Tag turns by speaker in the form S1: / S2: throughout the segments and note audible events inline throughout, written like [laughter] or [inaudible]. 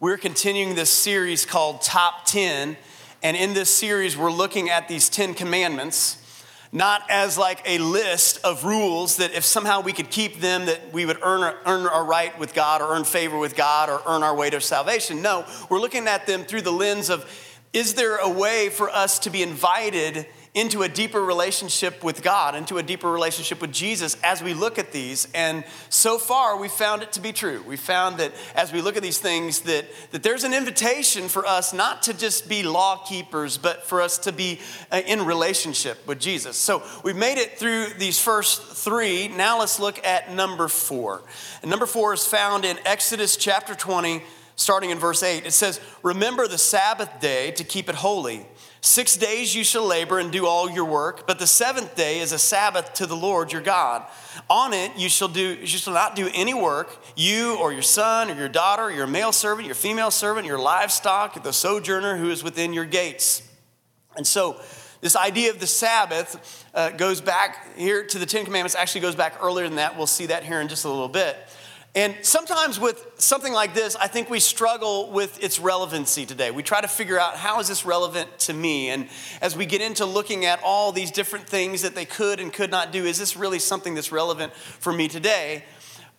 S1: We're continuing this series called Top 10. And in this series, we're looking at these 10 commandments, not as like a list of rules that if somehow we could keep them, that we would earn, earn our right with God or earn favor with God or earn our way to salvation. No, we're looking at them through the lens of is there a way for us to be invited into a deeper relationship with God, into a deeper relationship with Jesus as we look at these. And so far, we found it to be true. We found that as we look at these things, that, that there's an invitation for us not to just be law keepers, but for us to be uh, in relationship with Jesus. So we've made it through these first three. Now let's look at number four. And number four is found in Exodus chapter 20, starting in verse 8. It says, Remember the Sabbath day to keep it holy. Six days you shall labor and do all your work, but the seventh day is a Sabbath to the Lord your God. On it you shall do you shall not do any work, you or your son or your daughter, or your male servant, your female servant, your livestock, the sojourner who is within your gates. And so this idea of the Sabbath uh, goes back here to the Ten Commandments, actually goes back earlier than that. We'll see that here in just a little bit. And sometimes with something like this, I think we struggle with its relevancy today. We try to figure out how is this relevant to me? And as we get into looking at all these different things that they could and could not do, is this really something that's relevant for me today?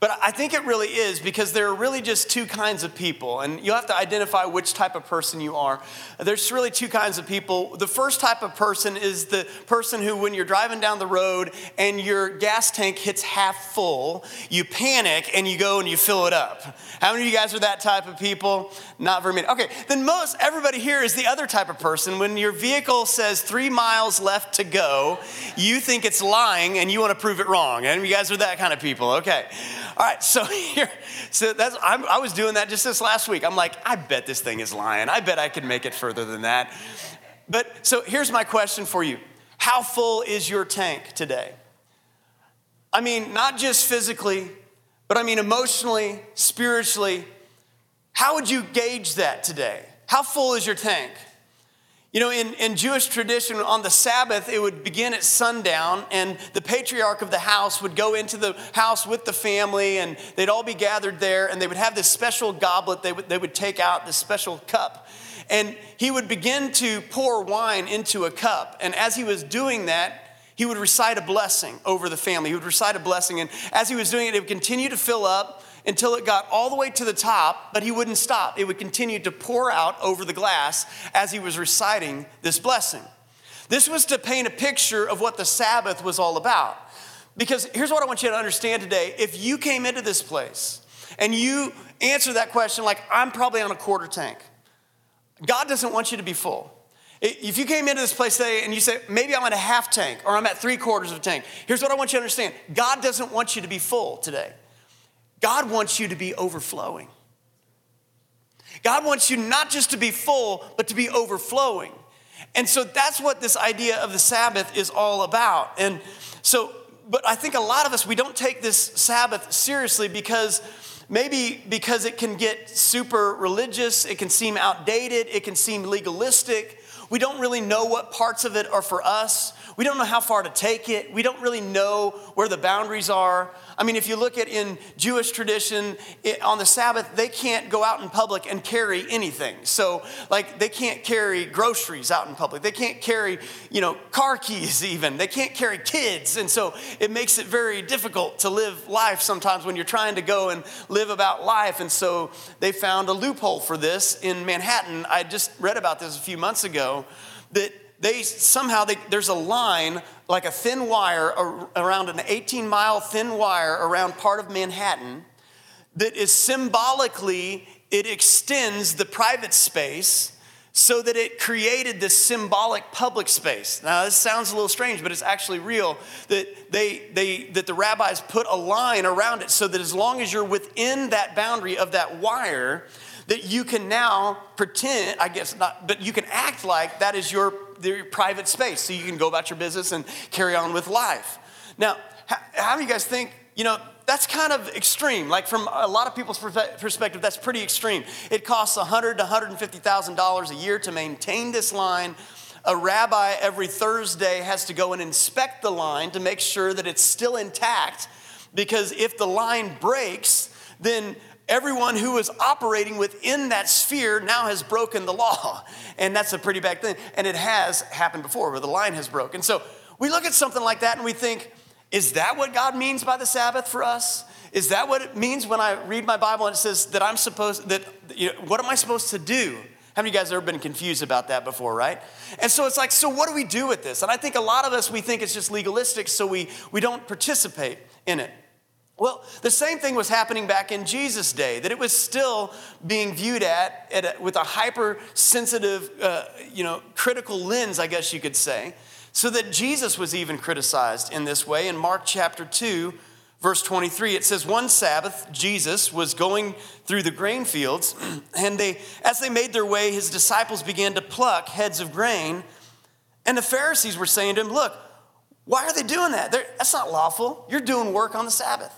S1: But I think it really is because there are really just two kinds of people, and you have to identify which type of person you are. There's really two kinds of people. The first type of person is the person who, when you're driving down the road and your gas tank hits half full, you panic and you go and you fill it up. How many of you guys are that type of people? Not very many. Okay, then most everybody here is the other type of person. When your vehicle says three miles left to go, you think it's lying and you want to prove it wrong. And you guys are that kind of people. Okay. All right, so [laughs] here, so that's I'm, i was doing that just this last week. I'm like, I bet this thing is lying. I bet I could make it further than that. But so here's my question for you: How full is your tank today? I mean, not just physically, but I mean emotionally, spiritually. How would you gauge that today? How full is your tank? You know, in, in Jewish tradition, on the Sabbath, it would begin at sundown, and the patriarch of the house would go into the house with the family, and they'd all be gathered there, and they would have this special goblet they would, they would take out, this special cup. And he would begin to pour wine into a cup. And as he was doing that, he would recite a blessing over the family. He would recite a blessing, and as he was doing it, it would continue to fill up until it got all the way to the top, but he wouldn't stop. It would continue to pour out over the glass as he was reciting this blessing. This was to paint a picture of what the Sabbath was all about. Because here's what I want you to understand today. If you came into this place and you answer that question like, I'm probably on a quarter tank, God doesn't want you to be full. If you came into this place today and you say, maybe I'm at a half tank or I'm at three quarters of a tank, here's what I want you to understand God doesn't want you to be full today. God wants you to be overflowing. God wants you not just to be full, but to be overflowing. And so that's what this idea of the Sabbath is all about. And so, but I think a lot of us, we don't take this Sabbath seriously because maybe because it can get super religious, it can seem outdated, it can seem legalistic. We don't really know what parts of it are for us. We don't know how far to take it. We don't really know where the boundaries are. I mean, if you look at in Jewish tradition, it, on the Sabbath, they can't go out in public and carry anything. So, like, they can't carry groceries out in public. They can't carry, you know, car keys [laughs] even. They can't carry kids. And so it makes it very difficult to live life sometimes when you're trying to go and live about life. And so they found a loophole for this in Manhattan. I just read about this a few months ago that they somehow they, there's a line like a thin wire around an 18 mile thin wire around part of manhattan that is symbolically it extends the private space so that it created this symbolic public space. Now this sounds a little strange but it's actually real that they, they that the rabbis put a line around it so that as long as you're within that boundary of that wire that you can now pretend, I guess not, but you can act like that is your, your private space so you can go about your business and carry on with life. Now, how, do you guys think, you know, that's kind of extreme. Like from a lot of people's perspective, that's pretty extreme. It costs 100 to $150,000 a year to maintain this line. A rabbi every Thursday has to go and inspect the line to make sure that it's still intact because if the line breaks, then everyone who is operating within that sphere now has broken the law. [laughs] And that's a pretty bad thing. And it has happened before where the line has broken. So we look at something like that and we think, is that what God means by the Sabbath for us? Is that what it means when I read my Bible and it says that I'm supposed, that, you know, what am I supposed to do? How many of you guys have ever been confused about that before, right? And so it's like, so what do we do with this? And I think a lot of us, we think it's just legalistic, so we, we don't participate in it. Well, the same thing was happening back in Jesus' day, that it was still being viewed at, at a, with a hypersensitive, uh, you know, critical lens, I guess you could say, so that Jesus was even criticized in this way. In Mark chapter 2, verse 23, it says, One Sabbath, Jesus was going through the grain fields, [clears throat] and they, as they made their way, his disciples began to pluck heads of grain. And the Pharisees were saying to him, Look, why are they doing that? They're, that's not lawful. You're doing work on the Sabbath.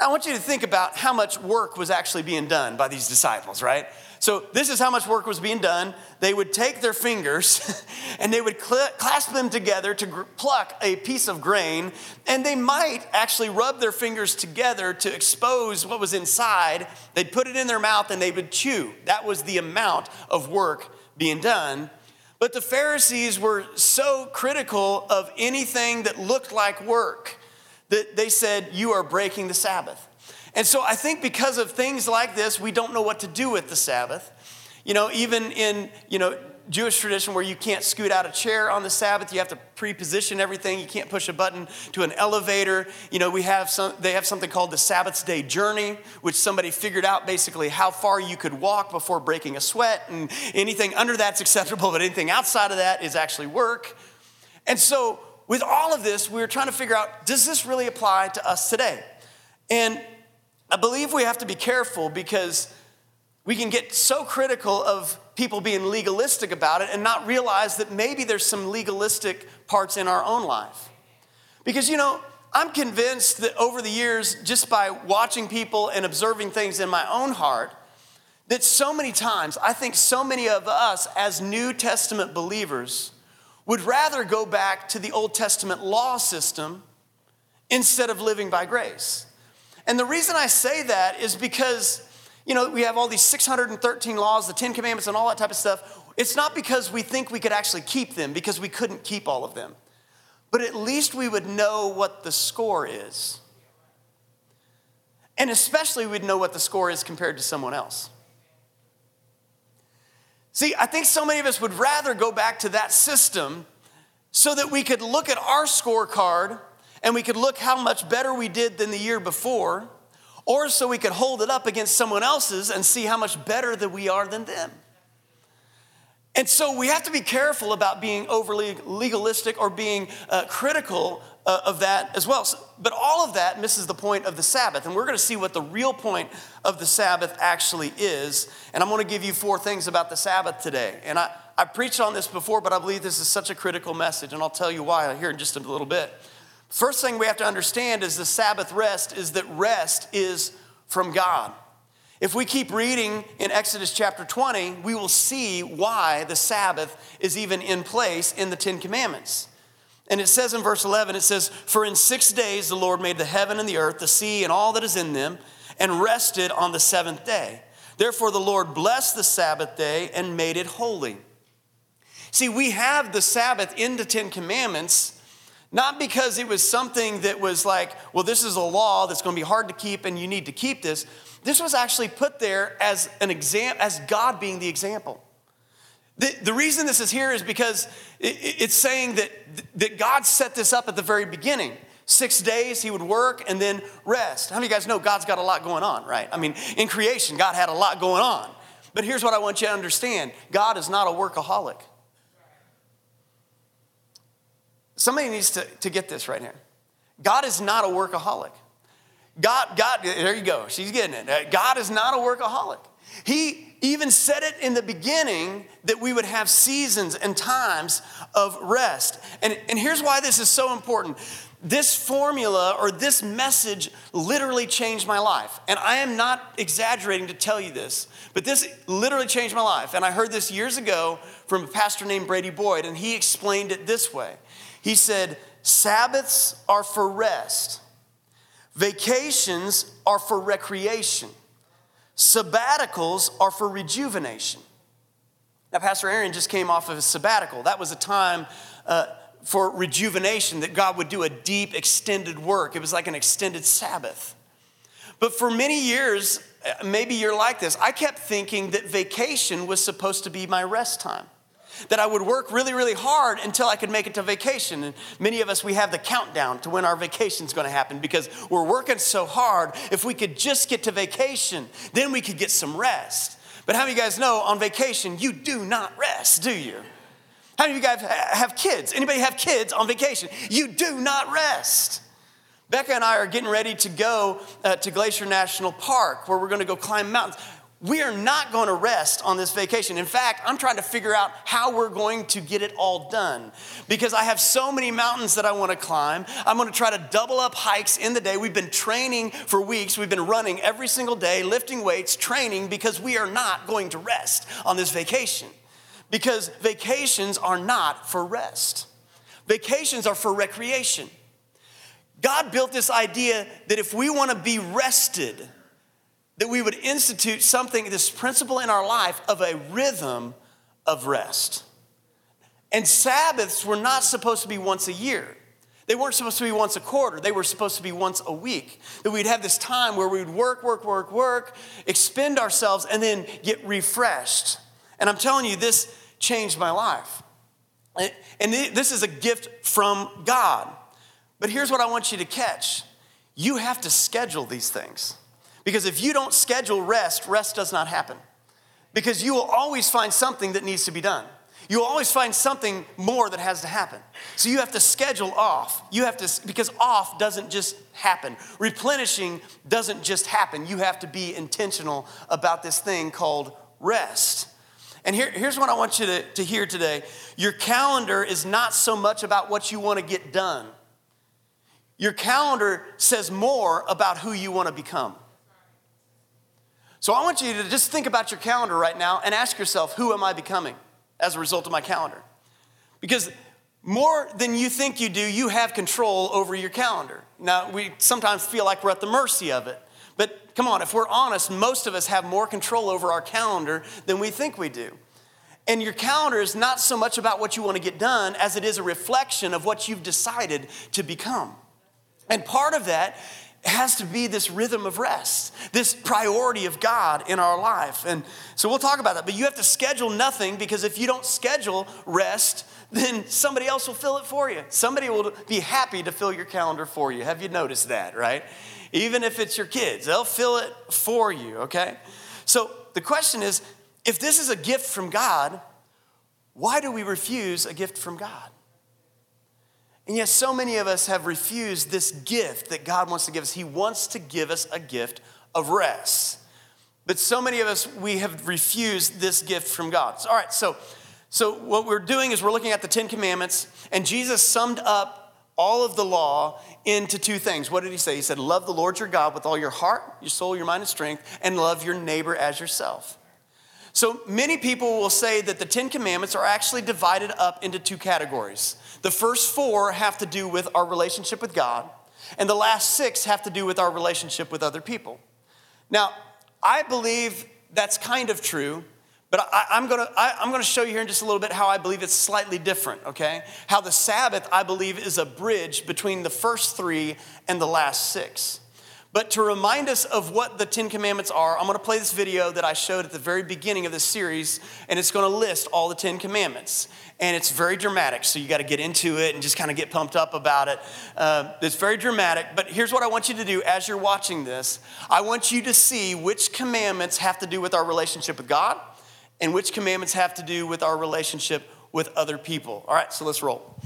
S1: Now, I want you to think about how much work was actually being done by these disciples, right? So, this is how much work was being done. They would take their fingers [laughs] and they would cl- clasp them together to pluck a piece of grain, and they might actually rub their fingers together to expose what was inside. They'd put it in their mouth and they would chew. That was the amount of work being done. But the Pharisees were so critical of anything that looked like work that they said, You are breaking the Sabbath. And so I think because of things like this, we don't know what to do with the Sabbath. You know, even in, you know, Jewish tradition where you can't scoot out a chair on the Sabbath, you have to pre-position everything. You can't push a button to an elevator. You know, we have some they have something called the Sabbath day journey, which somebody figured out basically how far you could walk before breaking a sweat and anything under that's acceptable, but anything outside of that is actually work. And so with all of this, we were trying to figure out does this really apply to us today? And I believe we have to be careful because we can get so critical of people being legalistic about it and not realize that maybe there's some legalistic parts in our own life. Because, you know, I'm convinced that over the years, just by watching people and observing things in my own heart, that so many times, I think so many of us as New Testament believers, would rather go back to the Old Testament law system instead of living by grace. And the reason I say that is because, you know, we have all these 613 laws, the 10 commandments, and all that type of stuff. It's not because we think we could actually keep them, because we couldn't keep all of them. But at least we would know what the score is. And especially we'd know what the score is compared to someone else. See, I think so many of us would rather go back to that system so that we could look at our scorecard and we could look how much better we did than the year before, or so we could hold it up against someone else's and see how much better that we are than them. And so we have to be careful about being overly legalistic or being uh, critical uh, of that as well. So, but all of that misses the point of the Sabbath. And we're going to see what the real point of the Sabbath actually is. And I'm going to give you four things about the Sabbath today. And I, I preached on this before, but I believe this is such a critical message. And I'll tell you why here in just a little bit. First thing we have to understand is the Sabbath rest is that rest is from God. If we keep reading in Exodus chapter 20, we will see why the Sabbath is even in place in the Ten Commandments. And it says in verse 11, it says, For in six days the Lord made the heaven and the earth, the sea, and all that is in them, and rested on the seventh day. Therefore the Lord blessed the Sabbath day and made it holy. See, we have the Sabbath in the Ten Commandments not because it was something that was like, well, this is a law that's going to be hard to keep and you need to keep this. This was actually put there as an exam, as God being the example. The, the reason this is here is because it, it's saying that, that God set this up at the very beginning. Six days he would work and then rest. How many of you guys know God's got a lot going on, right? I mean, in creation, God had a lot going on. But here's what I want you to understand God is not a workaholic. Somebody needs to, to get this right here. God is not a workaholic. God, God, there you go. She's getting it. Uh, God is not a workaholic. He even said it in the beginning that we would have seasons and times of rest. And, and here's why this is so important. This formula or this message literally changed my life. And I am not exaggerating to tell you this, but this literally changed my life. And I heard this years ago from a pastor named Brady Boyd, and he explained it this way. He said, Sabbaths are for rest, vacations are for recreation. Sabbaticals are for rejuvenation. Now, Pastor Aaron just came off of a sabbatical. That was a time uh, for rejuvenation, that God would do a deep, extended work. It was like an extended Sabbath. But for many years, uh, maybe you're like this, I kept thinking that vacation was supposed to be my rest time. That I would work really, really hard until I could make it to vacation. And many of us, we have the countdown to when our vacation is gonna happen because we're working so hard. If we could just get to vacation, then we could get some rest. But how many of you guys know on vacation, you do not rest, do you? How many of you guys have kids? Anybody have kids on vacation? You do not rest. Becca and I are getting ready to go uh, to Glacier National Park where we're to go climb mountains. We are not going to rest on this vacation. In fact, I'm trying to figure out how we're going to get it all done because I have so many mountains that I want to climb. I'm going to try to double up hikes in the day. We've been training for weeks. We've been running every single day, lifting weights, training because we are not going to rest on this vacation. Because vacations are not for rest, vacations are for recreation. God built this idea that if we want to be rested, that we would institute something, this principle in our life of a rhythm of rest. And Sabbaths were not supposed to be once a year. They weren't supposed to be once a quarter. They were supposed to be once a week. That we'd have this time where we would work, work, work, work, expend ourselves, and then get refreshed. And I'm telling you, this changed my life. And this is a gift from God. But here's what I want you to catch you have to schedule these things. Because if you don't schedule rest, rest does not happen. Because you will always find something that needs to be done. You'll always find something more that has to happen. So you have to schedule off. You have to, because off doesn't just happen. Replenishing doesn't just happen. You have to be intentional about this thing called rest. And here, here's what I want you to, to hear today your calendar is not so much about what you want to get done, your calendar says more about who you want to become. So I want you to just think about your calendar right now and ask yourself, who am I becoming as a result of my calendar? Because more than you think you do, you have control over your calendar. Now, we sometimes feel like we're at the mercy of it. But come on, if we're honest, most of us have more control over our calendar than we think we do. And your calendar is not so much about what you want to get done as it is a reflection of what you've decided to become. And part of that has to be this rhythm of rest, this priority of God in our life. And so we'll talk about that. But you have to schedule nothing because if you don't schedule rest, then somebody else will fill it for you. Somebody will be happy to fill your calendar for you. Have you noticed that, right? Even if it's your kids, they'll fill it for you, okay? So the question is if this is a gift from God, why do we refuse a gift from God? And yet, so many of us have refused this gift that God wants to give us. He wants to give us a gift of rest. But so many of us, we have refused this gift from God. So, all right, so, so what we're doing is we're looking at the Ten Commandments, and Jesus summed up all of the law into two things. What did he say? He said, Love the Lord your God with all your heart, your soul, your mind, and strength, and love your neighbor as yourself. So many people will say that the Ten Commandments are actually divided up into two categories. The first four have to do with our relationship with God, and the last six have to do with our relationship with other people. Now, I believe that's kind of true, but I, am gonna, I, I'm gonna show you here in just a little bit how I believe it's slightly different, okay? How the Sabbath, I believe, is a bridge between the first three and the last six. But to remind us of what the Ten Commandments are, I'm gonna play this video that I showed at the very beginning of this series, and it's gonna list all the Ten Commandments. And it's very dramatic, so you gotta get into it and just kind of get pumped up about it. Uh, it's very dramatic, but here's what I want you to do as you're watching this I want you to see which commandments have to do with our relationship with God and which commandments have to do with our relationship with other people. All right, so let's roll.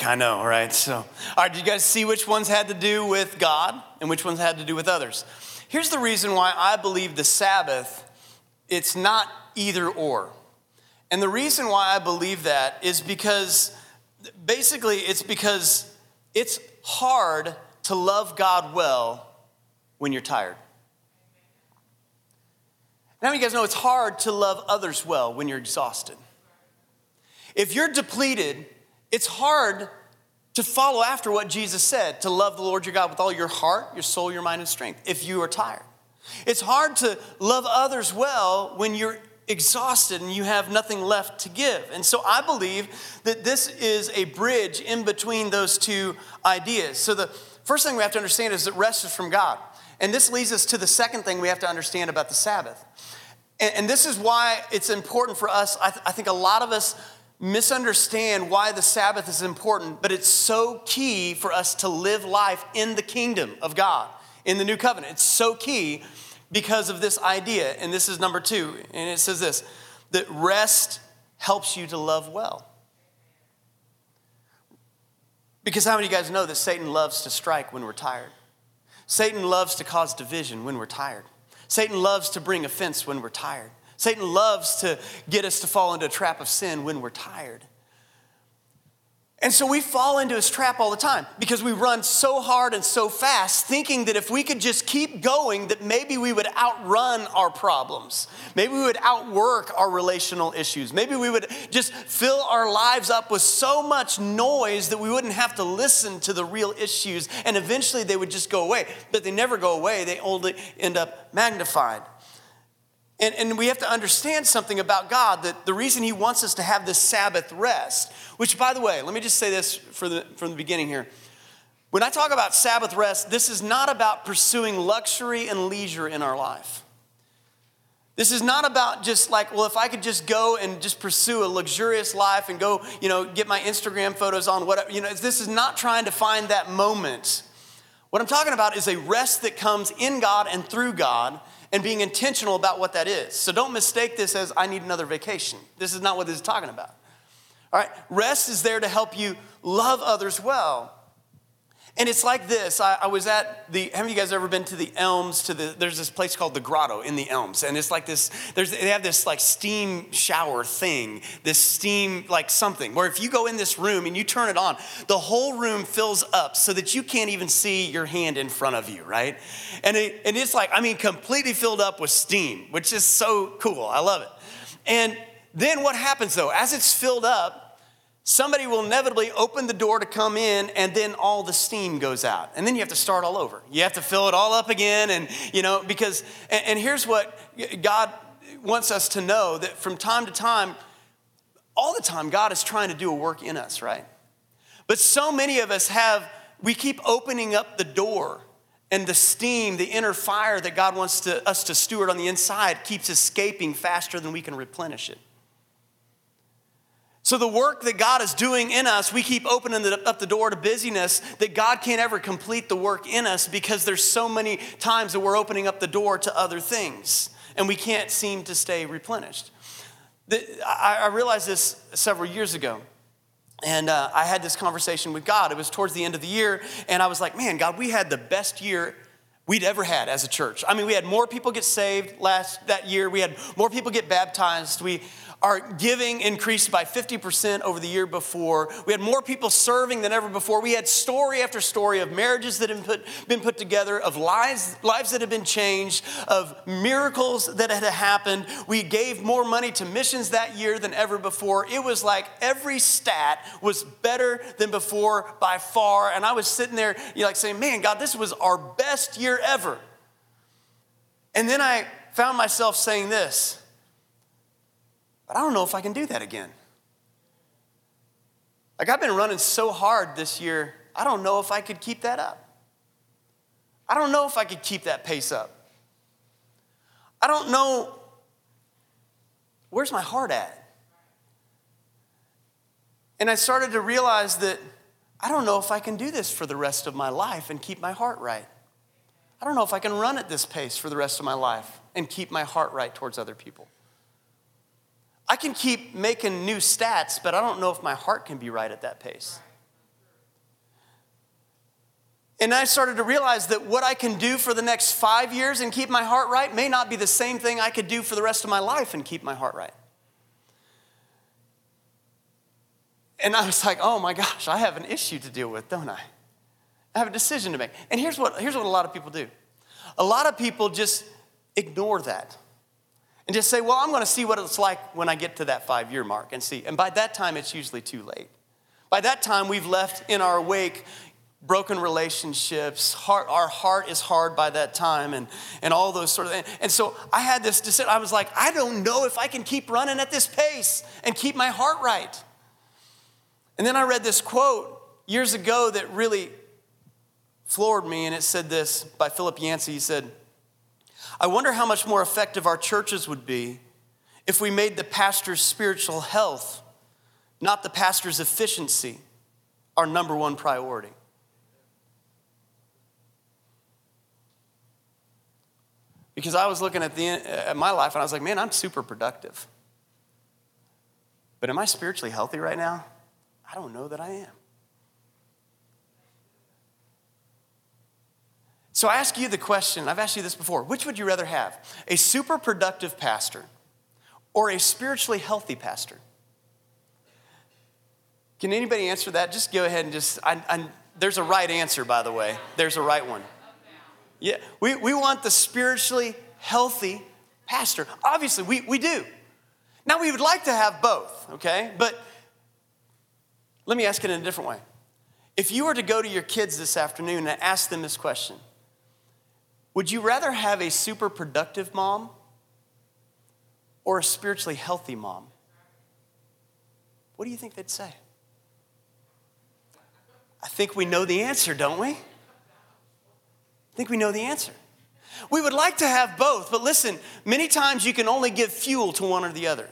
S1: I know, right? So, all right, did you guys see which ones had to do with God and which ones had to do with others? Here's the reason why I believe the Sabbath, it's not either or. And the reason why I believe that is because basically it's because it's hard to love God well when you're tired. Now, you guys know it's hard to love others well when you're exhausted. If you're depleted, it's hard to follow after what Jesus said to love the Lord your God with all your heart, your soul, your mind, and strength if you are tired. It's hard to love others well when you're exhausted and you have nothing left to give. And so I believe that this is a bridge in between those two ideas. So the first thing we have to understand is that rest is from God. And this leads us to the second thing we have to understand about the Sabbath. And, this is why it's important for us. I, th- I think a lot of us misunderstand why the Sabbath is important, but it's so key for us to live life in the kingdom of God, in the new covenant. It's so key because of this idea. And this is number two. And it says this that rest helps you to love well. Because how many of you guys know that Satan loves to strike when we're tired? Satan loves to cause division when we're tired. Satan loves to bring offense when we're tired. Satan loves to get us to fall into a trap of sin when we're tired. And so we fall into his trap all the time because we run so hard and so fast, thinking that if we could just keep going, that maybe we would outrun our problems. Maybe we would outwork our relational issues. Maybe we would just fill our lives up with so much noise that we wouldn't have to listen to the real issues, and eventually they would just go away. But they never go away, they only end up magnified. And, and we have to understand something about God that the reason He wants us to have this Sabbath rest, which, by the way, let me just say this for the, from the beginning here. When I talk about Sabbath rest, this is not about pursuing luxury and leisure in our life. This is not about just like, well, if I could just go and just pursue a luxurious life and go, you know, get my Instagram photos on, whatever, you know, this is not trying to find that moment. What I'm talking about is a rest that comes in God and through God and being intentional about what that is. So don't mistake this as I need another vacation. This is not what this is talking about. All right, rest is there to help you love others well. And it's like this. I, I, was at the, have you guys ever been to the Elms? To the, there's this place called the Grotto in the Elms. And it's like this, there's, they have this like steam shower thing, this steam like something, where if you go in this room and you turn it on, the whole room fills up so that you can't even see your hand in front of you, right? And, it, and it's like, I mean, completely filled up with steam, which is so cool. I love it. And then what happens though? As it's filled up, somebody will inevitably open the door to come in and then all the steam goes out. And then you have to start all over. You have to fill it all up again and you know because and, and, here's what god wants us to know that from time to time all the time god is trying to do a work in us right? But so many of us have we keep opening up the door and the steam the inner fire that god wants to, us to steward on the inside keeps escaping faster than we can replenish it so, the work that God is doing in us, we keep opening up the door to busyness that God can't ever complete the work in us because there's so many times that we're opening up the door to other things and we can't seem to stay replenished. I realized this several years ago. And uh, I had this conversation with God. It was towards the end of the year, and I was like, man, God, we had the best year we'd ever had as a church. I mean, we had more people get saved last that year. We had more people get baptized. We our giving increased by 50% over the year before. We had more people serving than ever before. We had story after story of marriages that have put, been put together, of lives, lives that have been changed, of miracles that had happened. We gave more money to missions that year than ever before. It was like every stat was better than before by far. And I was sitting there, you know, like saying, man, God, this was our best year ever. And then I found myself saying this but I don't know if I can do that again. Like, I've been running so hard this year, I don't know if I could keep that up. I don't know if I could keep that pace up. I don't know where's my heart at. And I started to realize that I don't know if I can do this for the rest of my life and keep my heart right. I don't know if I can run at this pace for the rest of my life and keep my heart right towards other people. I can keep making new stats, but I don't know if my heart can be right at that pace. And I started to realize that what I can do for the next five years and keep my heart right may not be the same thing I could do for the rest of my life and keep my heart right. And I was like, oh my gosh, I have an issue to deal with, don't I? I have a decision to make. And here's what, here's what a lot of people do a lot of people just ignore that and just say, well, I'm going to see what it's like when I get to that five year mark and see. And by that time, it's usually too late. By that time, we've left in our wake broken relationships. Heart, our heart is hard by that time, and, and all those sort of things. And so I had this decision. I was like, I don't know if I can keep running at this pace and keep my heart right. And then I read this quote years ago that really floored me, and it said this by Philip Yancey. He said, I wonder how much more effective our churches would be if we made the pastor's spiritual health, not the pastor's efficiency, our number one priority. Because I was looking at, the, at my life and I was like, man, I'm super productive. But am I spiritually healthy right now? I don't know that I am. So I ask you the question I've asked you this before which would you rather have? A super productive pastor or a spiritually healthy pastor? Can anybody answer that? Just go ahead and just, I, I, there's a right answer, by the way. There's a right one. Yeah, we, we want the spiritually healthy pastor. Obviously, we, we do. Now, we would like to have both, okay? But let me ask it in a different way. If you were to go to your kids this afternoon and ask them this question, would you rather have a super productive mom or a spiritually healthy mom? What do you think they'd say? I think we know the answer, don't we? I think we know the answer. We would like to have both, but listen, many times you can only give fuel to one or the other.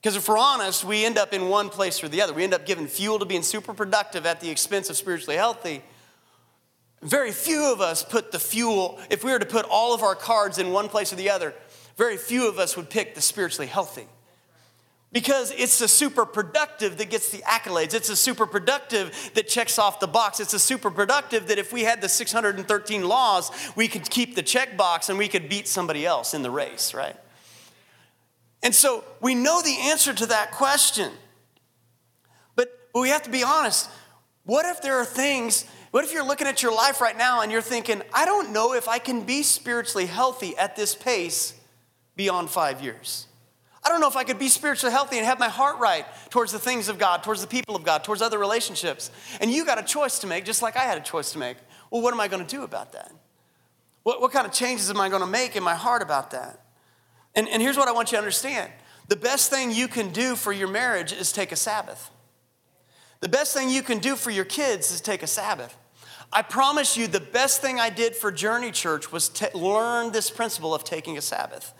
S1: Because if we're honest, we end up in one place or the other. We end up giving fuel to being super productive at the expense of spiritually healthy very few of us put the fuel, if we were to put all of our cards in one place or the other, very few of us would pick the spiritually healthy. Because it's the super productive that gets the accolades. It's the super productive that checks off the box. It's the super productive that if we had the 613 laws, we could keep the check box and we could beat somebody else in the race, right? And so we know the answer to that question. But, but we have to be honest. What if there are things what if you're looking at your life right now and you're thinking, I don't know if I can be spiritually healthy at this pace beyond five years? I don't know if I could be spiritually healthy and have my heart right towards the things of God, towards the people of God, towards other relationships. And you got a choice to make, just like I had a choice to make. Well, what am I going to do about that? What, what kind of changes am I going to make in my heart about that? And, and here's what I want you to understand the best thing you can do for your marriage is take a Sabbath. The best thing you can do for your kids is take a Sabbath. I promise you, the best thing I did for Journey Church was to learn this principle of taking a Sabbath.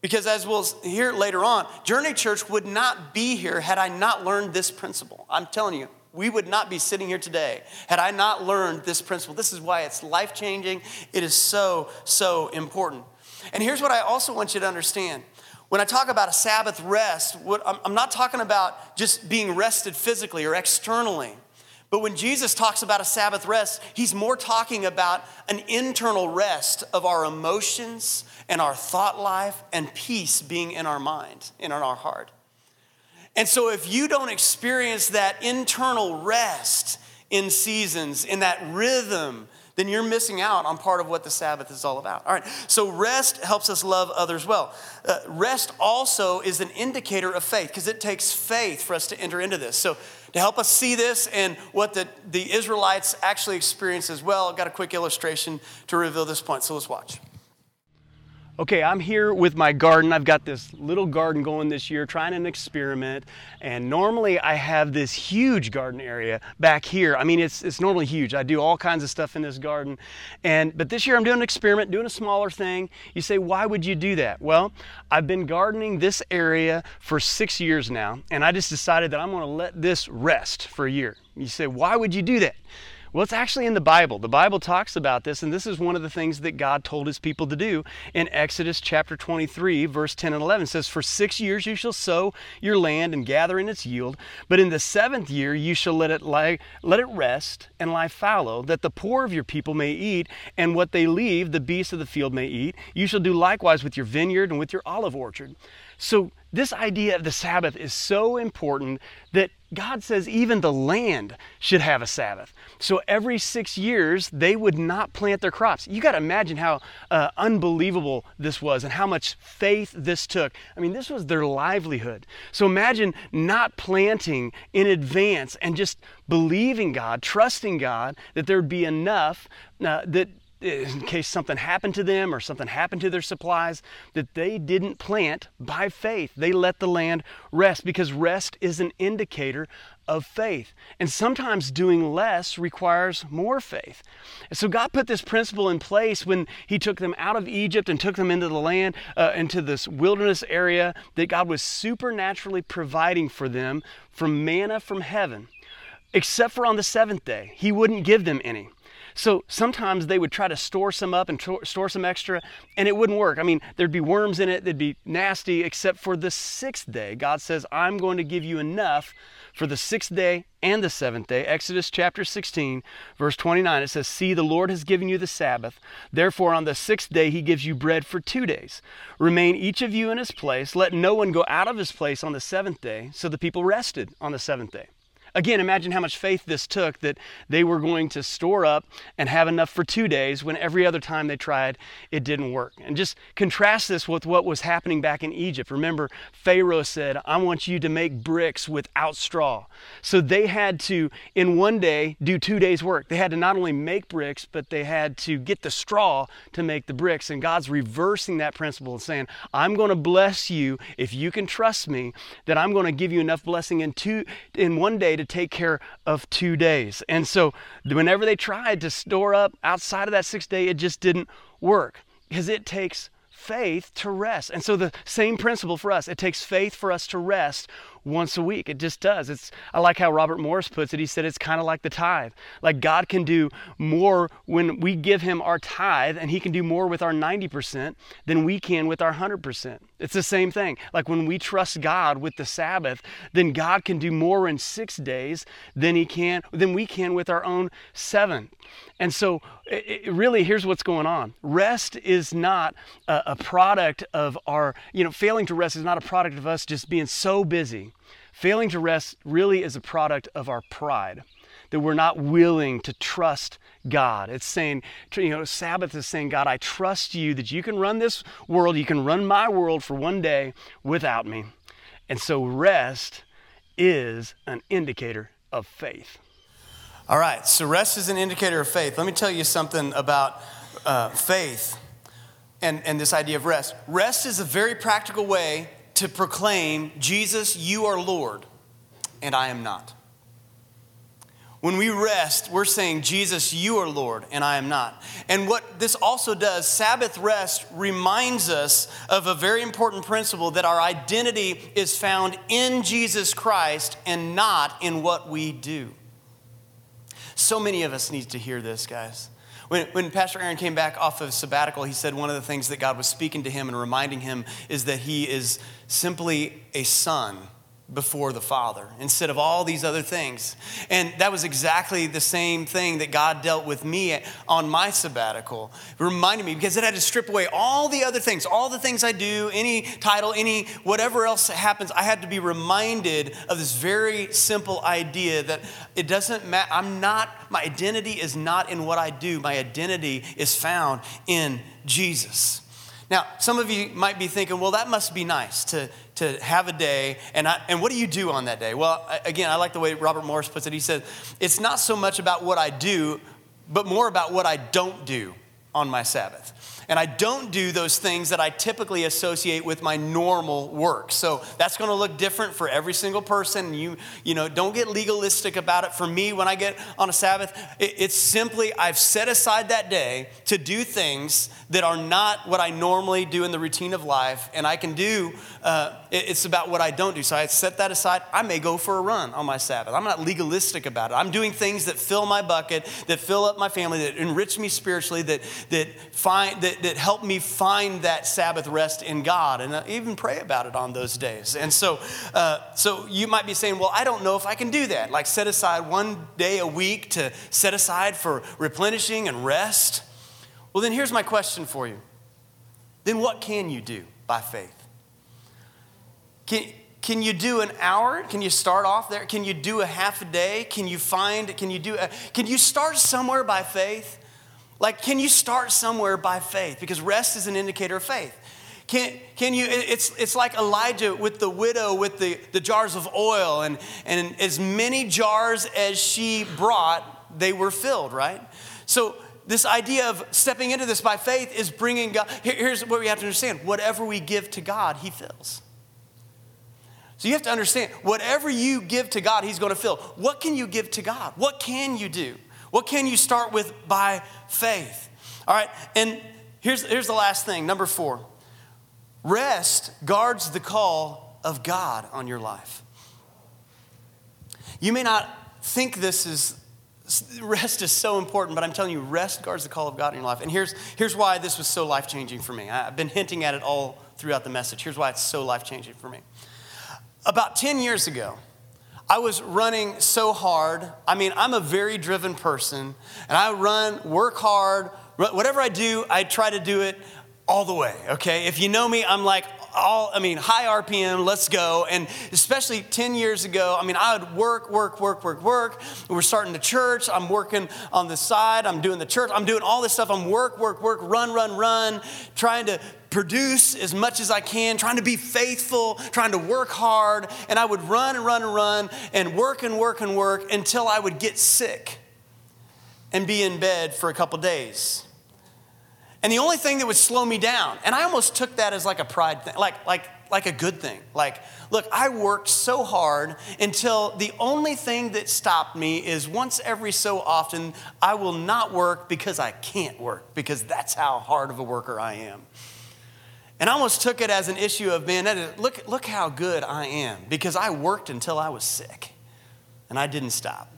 S1: Because as we'll hear later on, Journey Church would not be here had I not learned this principle. I'm telling you, we would not be sitting here today had I not learned this principle. This is why it's life changing. It is so, so important. And here's what I also want you to understand. When I talk about a Sabbath rest, I'm not talking about just being rested physically or externally. But when Jesus talks about a Sabbath rest, he's more talking about an internal rest of our emotions and our thought life and peace being in our mind and in our heart. And so if you don't experience that internal rest in seasons, in that rhythm, then you're missing out on part of what the Sabbath is all about. All right, so rest helps us love others well. Uh, rest also is an indicator of faith because it takes faith for us to enter into this. So to help us see this and what the, the Israelites actually experienced as well, I've got a quick illustration to reveal this point. So let's watch. Okay, I'm here with my garden. I've got this little garden going this year, trying an experiment. And normally I have this huge garden area back here. I mean, it's, it's normally huge. I do all kinds of stuff in this garden. And, but this year I'm doing an experiment, doing a smaller thing. You say, why would you do that? Well, I've been gardening this area for six years now. And I just decided that I'm going to let this rest for a year. You say, why would you do that?
S2: Well, it's actually in the Bible. The Bible talks about this, and this is one of the things that God told his people to do in Exodus chapter 23, verse 10 and 11. It says, For six years you shall sow your land and gather in its yield, but in the seventh year you shall let it lie, let it rest and lie fallow, that the poor of your people may eat, and what they leave the beasts of the field may eat. You shall do likewise with your vineyard and with your olive orchard. So, this idea of the Sabbath is so important that God says even the land should have a Sabbath. So every six years, they would not plant their crops. You got to imagine how uh, unbelievable this was and how much faith this took. I mean, this was their livelihood. So imagine not planting in advance and just believing God, trusting God that there'd be enough uh, that in case something happened to them or something happened to their supplies, that they didn't plant by faith. They let the land rest because rest is an indicator of faith. And sometimes doing less requires more faith. And so God put this principle in place when He took them out of Egypt and took them into the land, uh, into this wilderness area, that God was supernaturally providing for them from manna from heaven. Except for on the seventh day, He wouldn't give them any. So sometimes they would try to store some up and store some extra, and it wouldn't work. I mean, there'd be worms in it, they'd be nasty, except for the sixth day. God says, I'm going to give you enough for the sixth day and the seventh day. Exodus chapter 16, verse 29, it says, See, the Lord has given you the Sabbath. Therefore, on the sixth day, he gives you bread for two days. Remain each of you in his place. Let no one go out of his place on the seventh day. So the people rested on the seventh day. Again, imagine how much faith this took that they were going to store up and have enough for two days when every other time they tried, it didn't work. And just contrast this with what was happening back in Egypt. Remember, Pharaoh said, I want you to make bricks without straw. So they had to, in one day, do two days' work. They had to not only make bricks, but they had to get the straw to make the bricks. And God's reversing that principle and saying, I'm going to bless you if you can trust me, that I'm going to give you enough blessing in two in one day to take care of two days. And so whenever they tried to store up outside of that six day, it just didn't work because it takes faith to rest. And so the same principle for us, it takes faith for us to rest once a week. It just does. It's I like how Robert Morris puts it. He said it's kind of like the tithe. Like God can do more when we give him our tithe and he can do more with our 90% than we can with our 100%. It's the same thing. Like when we trust God with the Sabbath, then God can do more in 6 days than he can than we can with our own 7. And so it, it really here's what's going on. Rest is not a, a product of our, you know, failing to rest is not a product of us just being so busy Failing to rest really is a product of our pride, that we're not willing to trust God. It's saying, you know, Sabbath is saying, God, I trust you that you can run this world, you can run my world for one day without me. And so rest is an indicator of faith.
S1: All right, so rest is an indicator of faith. Let me tell you something about uh, faith and, and this idea of rest. Rest is a very practical way to proclaim, Jesus, you are Lord, and I am not. When we rest, we're saying, Jesus, you are Lord, and I am not. And what this also does, Sabbath rest reminds us of a very important principle that our identity is found in Jesus Christ and not in what we do. So many of us need to hear this, guys. When, when Pastor Aaron came back off of sabbatical, he said one of the things that God was speaking to him and reminding him is that he is simply a son before the Father instead of all these other things. And that was exactly the same thing that God dealt with me on my sabbatical, reminded me because it had to strip away all the other things, all the things I do, any title, any whatever else happens. I had to be reminded of this very simple idea that it doesn't matter. I'm not, my identity is not in what I do, my identity is found in Jesus. Now, some of you might be thinking, well, that must be nice to, to have a day. And, I, and what do you do on that day? Well, again, I like the way Robert Morris puts it. He says, it's not so much about what I do, but more about what I don't do. On my Sabbath. And I don't do those things that I typically associate with my normal work. So that's going to look different for every single person. You, you know, don't get legalistic about it. For me, when I get on a Sabbath, it, it's simply I've set aside that day to do things that are not what I normally do in the routine of life. And I can do, uh, it, it's about what I don't do. So I set that aside. I may go for a run on my Sabbath. I'm not legalistic about it. I'm doing things that fill my bucket, that fill up my family, that enrich me spiritually, that, that find, that, that help me find that Sabbath rest in God and even pray about it on those days. And so, uh, so you might be saying, well, I don't know if I can do that. Like set aside one day a week to set aside for replenishing and rest. Well, then here's my question for you. Then what can you do by faith? Can, can you do an hour? Can you start off there? Can you do a half a day? Can you find, can you do, a, can you start somewhere by faith? Like, can you start somewhere by faith? Because rest is an indicator of faith. Can, can you, it's, it's like Elijah with the widow with the, the jars of oil, and, and as many jars as she brought, they were filled, right? So, this idea of stepping into this by faith is bringing God. Here's what we have to understand whatever we give to God, He fills. So you have to understand whatever you give to God, He's going to fill. What can you give to God? What can you do? What can you start with by faith? All right, and here's, here's the last thing number four rest guards the call of God on your life. You may not think this is rest is so important, but I'm telling you, rest guards the call of God in your life. And here's, here's why this was so life changing for me. I've been hinting at it all throughout the message. Here's why it's so life changing for me. About 10 years ago, I was running so hard. I mean, I'm a very driven person, and I run, work hard. Whatever I do, I try to do it all the way, okay? If you know me, I'm like, all, I mean, high RPM, let's go. And especially 10 years ago, I mean, I would work, work, work, work, work. We're starting the church. I'm working on the side. I'm doing the church. I'm doing all this stuff. I'm work, work, work, run, run, run, trying to produce as much as I can, trying to be faithful, trying to work hard. And I would run and run and run and work and work and work until I would get sick and be in bed for a couple days. And the only thing that would slow me down, and I almost took that as like a pride thing, like, like, like a good thing. Like, look, I worked so hard until the only thing that stopped me is once every so often, I will not work because I can't work, because that's how hard of a worker I am. And I almost took it as an issue of, man, look, look how good I am, because I worked until I was sick, and I didn't stop.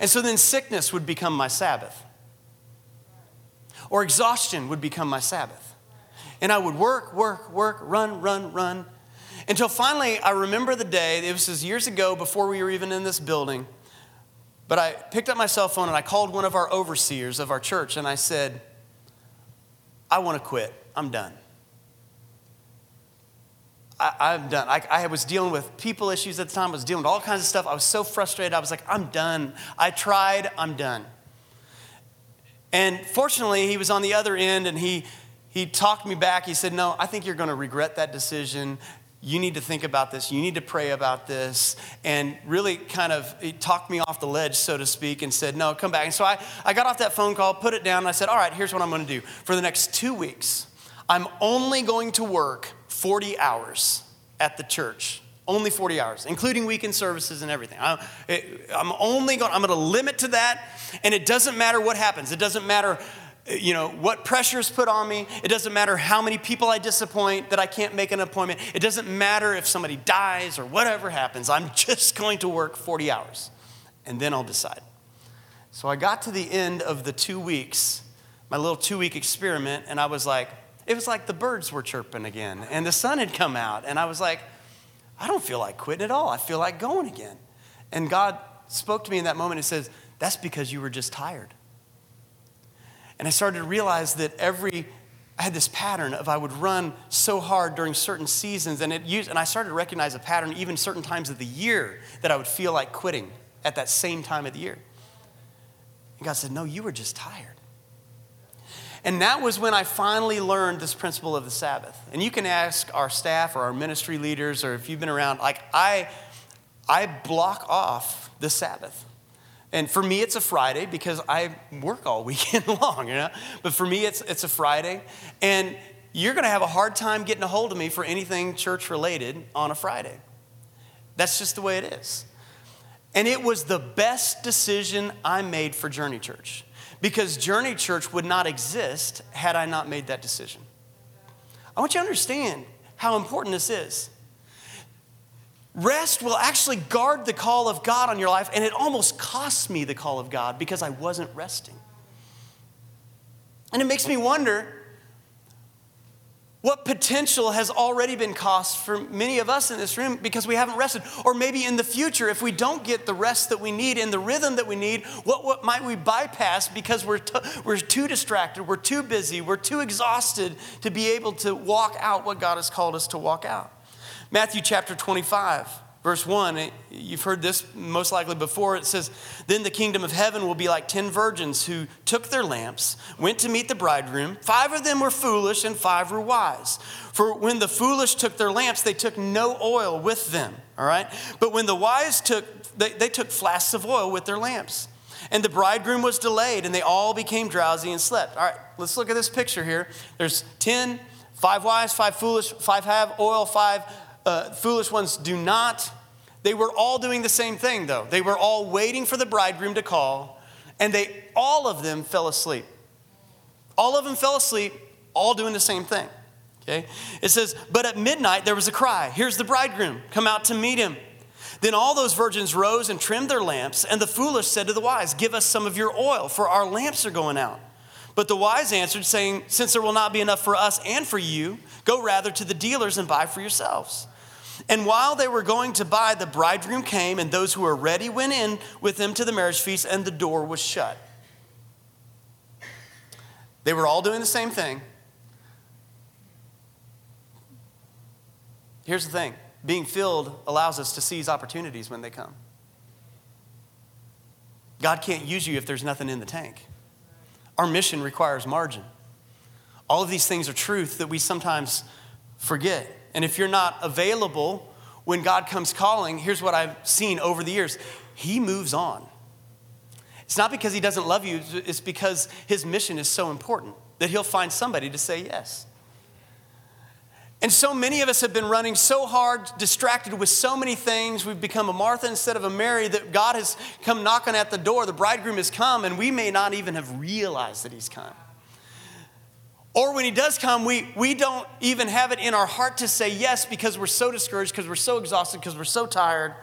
S1: And so then sickness would become my Sabbath or exhaustion would become my Sabbath. And I would work, work, work, run, run, run. Until finally, I remember the day, it was years ago before we were even in this building, but I picked up my cell phone and I called one of our overseers of our church and I said, I want to quit. I'm done. I, am done. I, I, was dealing with people issues at the time. I was dealing with all kinds of stuff. I was so frustrated. I was like, I'm done. I tried. I'm done. And fortunately, he was on the other end and he, he talked me back. He said, No, I think you're going to regret that decision. You need to think about this. You need to pray about this. And really kind of talked me off the ledge, so to speak, and said, No, come back. And so I, I got off that phone call, put it down, and I said, All right, here's what I'm going to do. For the next two weeks, I'm only going to work 40 hours at the church only 40 hours, including weekend services and everything. I'm, only going, I'm going to limit to that, and it doesn't matter what happens. It doesn't matter, uh, you know, what pressure is put on me. It doesn't matter how many people I disappoint that I can't make an appointment. It doesn't matter if somebody dies or whatever happens. I'm [laughs] just going to work 40 hours, and then I'll decide. So I got to the end of the two weeks, my little two week experiment, and I was like, it was like the birds were chirping again, and the sun had come out, and I was like, I don't feel like quitting at all. I feel like going again. And God spoke to me in that moment and says, That's because you were just tired. And I started to realize that every, I had this pattern of I would run so hard during certain seasons, and it used, and I started to recognize a pattern even certain times of the year that I would feel like quitting at that same time of the year. And God said, No, you were just tired. And that was when I finally learned this principle of the Sabbath. And you can ask our staff or our ministry leaders, or if you've been around, like I, I block off the Sabbath. And for me, it's a Friday because I work all [laughs] weekend long, you know? But for me, it's, it's a Friday. And you're going to have a hard time getting a hold of me for anything church related on a Friday. That's just the way it is. And it was the best decision I made for Journey Church because Journey Church would not exist had I not made that decision. I want you to understand how important this is. Rest will actually guard the call of God on your life, and it almost cost me the call of God because I wasn't resting. And it makes me wonder what potential has already been cost for many of us in this room because we haven't rested? Or maybe in the future, if we don't get the rest that we need and the rhythm that we need, what, what might we bypass because we're, t- we're too distracted, we're too busy, we're too exhausted to be able to walk out what God has called us to walk out? Matthew chapter 25. Verse 1, eh, you've heard this most likely before. It says, Then the kingdom of heaven will be like ten virgins who took their lamps, went to meet the bridegroom. Five of them were foolish, and five were wise. For when the foolish took their lamps, they took no oil with them, all right? But when the wise took, they, they took flasks of oil with their lamps. And the bridegroom was delayed, and they all became drowsy and slept. All right, let's look at this picture here. There's ten, five wise, five foolish, five have oil, five uh, foolish ones do not. They were all doing the same thing, though. They were all waiting for the bridegroom to call, and they all of them fell asleep. All of them fell asleep, all doing the same thing. Okay? It says, But at midnight there was a cry, Here's the bridegroom, come out to meet him. Then all those virgins rose and trimmed their lamps, and the foolish said to the wise, Give us some of your oil, for our lamps are going out. But the wise answered, saying, Since there will not be enough for us and for you, go rather to the dealers and buy for yourselves. And while they were going to buy, the bridegroom came, and those who were ready went in with him to the marriage feast, and the door was shut. They were all doing the same thing. Here's the thing being filled allows us to seize opportunities when they come. God can't use you if there's nothing in the tank. Our mission requires margin. All of these things are truth that we sometimes forget. And if you're not available when God comes calling, here's what I've seen over the years He moves on. It's not because He doesn't love you, it's because His mission is so important that He'll find somebody to say yes. And so many of us have been running so hard, distracted with so many things. We've become a Martha instead of a Mary that God has come knocking at the door. The bridegroom has come, and we may not even have realized that He's come. Or when he does come, we, we don't even have it in our heart to say yes because we're so discouraged, because we're so exhausted, because we're so tired.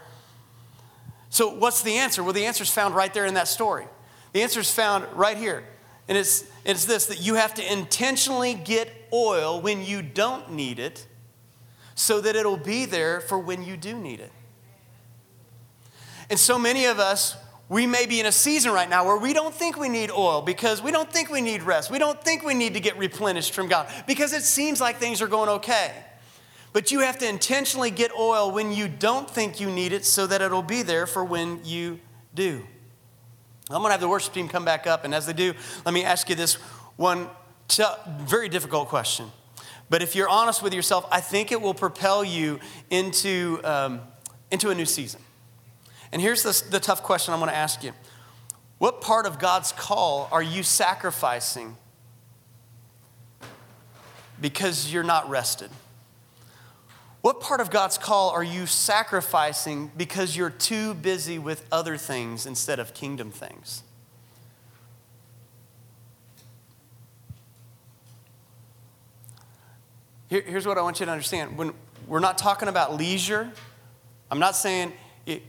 S1: So, what's the answer? Well, the answer is found right there in that story. The answer is found right here. And it's, it's this that you have to intentionally get oil when you don't need it so that it'll be there for when you do need it. And so many of us, we may be in a season right now where we don't think we need oil because we don't think we need rest. We don't think we need to get replenished from God because it seems like things are going okay. But you have to intentionally get oil when you don't think you need it so that it'll be there for when you do. I'm going to have the worship team come back up, and as they do, let me ask you this one t- very difficult question. But if you're honest with yourself, I think it will propel you into, um, into a new season. And here's the, the tough question I'm going to ask you What part of God's call are you sacrificing because you're not rested? What part of God's call are you sacrificing because you're too busy with other things instead of kingdom things? Here, here's what I want you to understand. When we're not talking about leisure, I'm not saying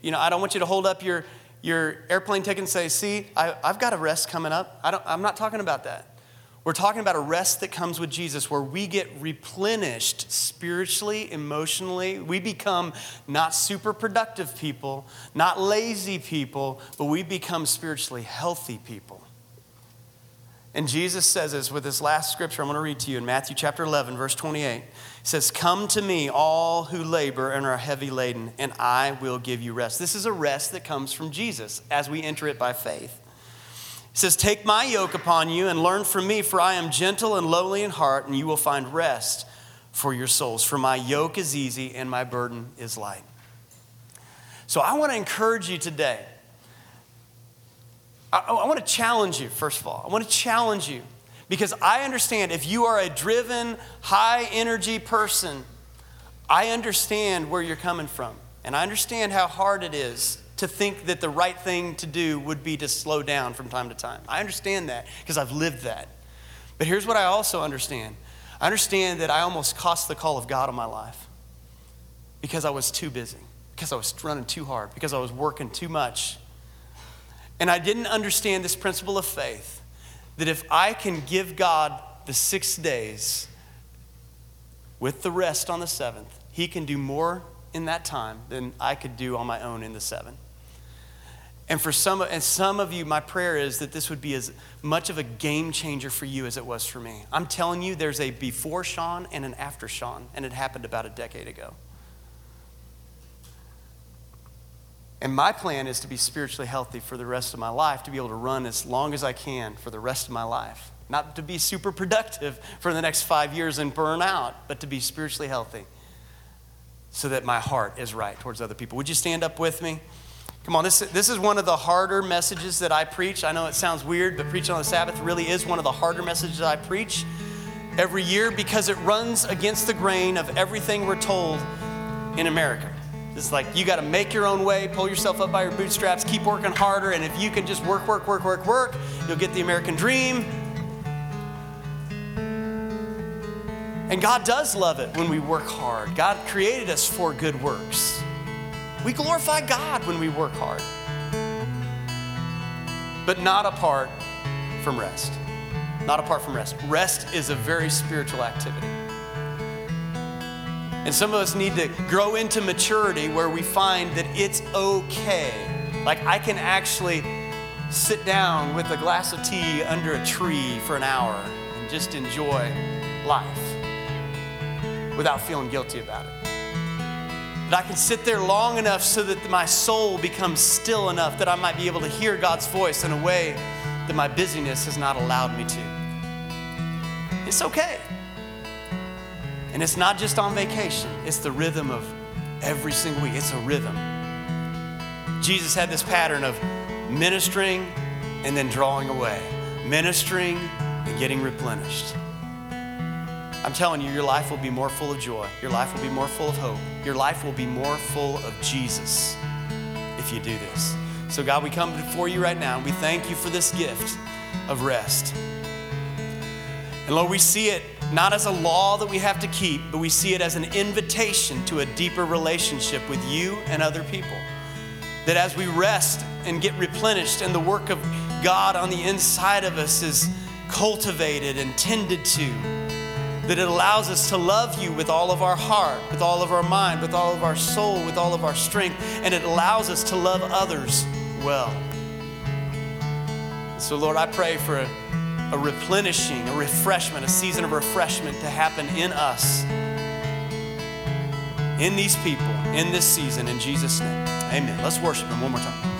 S1: you know, I don't want you to hold up your, your airplane ticket and say, see, I, have got a rest coming up. I don't, I'm not talking about that. We're talking about a rest that comes with Jesus where we get replenished spiritually, emotionally. We become not super productive people, not lazy people, but we become spiritually healthy people. And Jesus says this with this last scripture I'm going to read to you in Matthew chapter 11, verse 28. He says, Come to me, all who labor and are heavy laden, and I will give you rest. This is a rest that comes from Jesus as we enter it by faith. He says, Take my yoke upon you and learn from me, for I am gentle and lowly in heart, and you will find rest for your souls. For my yoke is easy and my burden is light. So I want to encourage you today I, I want to challenge you, first of all. I want to challenge you because I understand if you are a driven, high energy person, I understand where you're coming from. And I understand how hard it is to think that the right thing to do would be to slow down from time to time. I understand that because I've lived that. But here's what I also understand I understand that I almost cost the call of God on my life because I was too busy, because I was running too hard, because I was working too much. And I didn't understand this principle of faith that if I can give God the six days with the rest on the seventh, He can do more in that time than I could do on my own in the seven. And for some, and some of you, my prayer is that this would be as much of a game changer for you as it was for me. I'm telling you, there's a before Sean and an after Sean, and it happened about a decade ago. And my plan is to be spiritually healthy for the rest of my life, to be able to run as long as I can for the rest of my life. Not to be super productive for the next five years and burn out, but to be spiritually healthy so that my heart is right towards other people. Would you stand up with me? Come on, this, this is one of the harder messages that I preach. I know it sounds weird, but preaching on the Sabbath really is one of the harder messages I preach every year because it runs against the grain of everything we're told in America. It's like you got to make your own way, pull yourself up by your bootstraps, keep working harder, and if you can just work, work, work, work, work, you'll get the American dream. And God does love it when we work hard. God created us for good works. We glorify God when we work hard, but not apart from rest. Not apart from rest. Rest is a very spiritual activity. And some of us need to grow into maturity where we find that it's okay. Like I can actually sit down with a glass of tea under a tree for an hour and just enjoy life without feeling guilty about it. That I can sit there long enough so that my soul becomes still enough that I might be able to hear God's voice in a way that my busyness has not allowed me to. It's okay. And it's not just on vacation, it's the rhythm of every single week. It's a rhythm. Jesus had this pattern of ministering and then drawing away, ministering and getting replenished. I'm telling you, your life will be more full of joy. Your life will be more full of hope. Your life will be more full of Jesus if you do this. So, God, we come before you right now and we thank you for this gift of rest. And Lord, we see it not as a law that we have to keep, but we see it as an invitation to a deeper relationship with you and other people. That as we rest and get replenished, and the work of God on the inside of us is cultivated and tended to, that it allows us to love you with all of our heart, with all of our mind, with all of our soul, with all of our strength, and it allows us to love others well. So, Lord, I pray for a, a replenishing, a refreshment, a season of refreshment to happen in us, in these people, in this season, in Jesus' name. Amen. Let's worship Him one more time.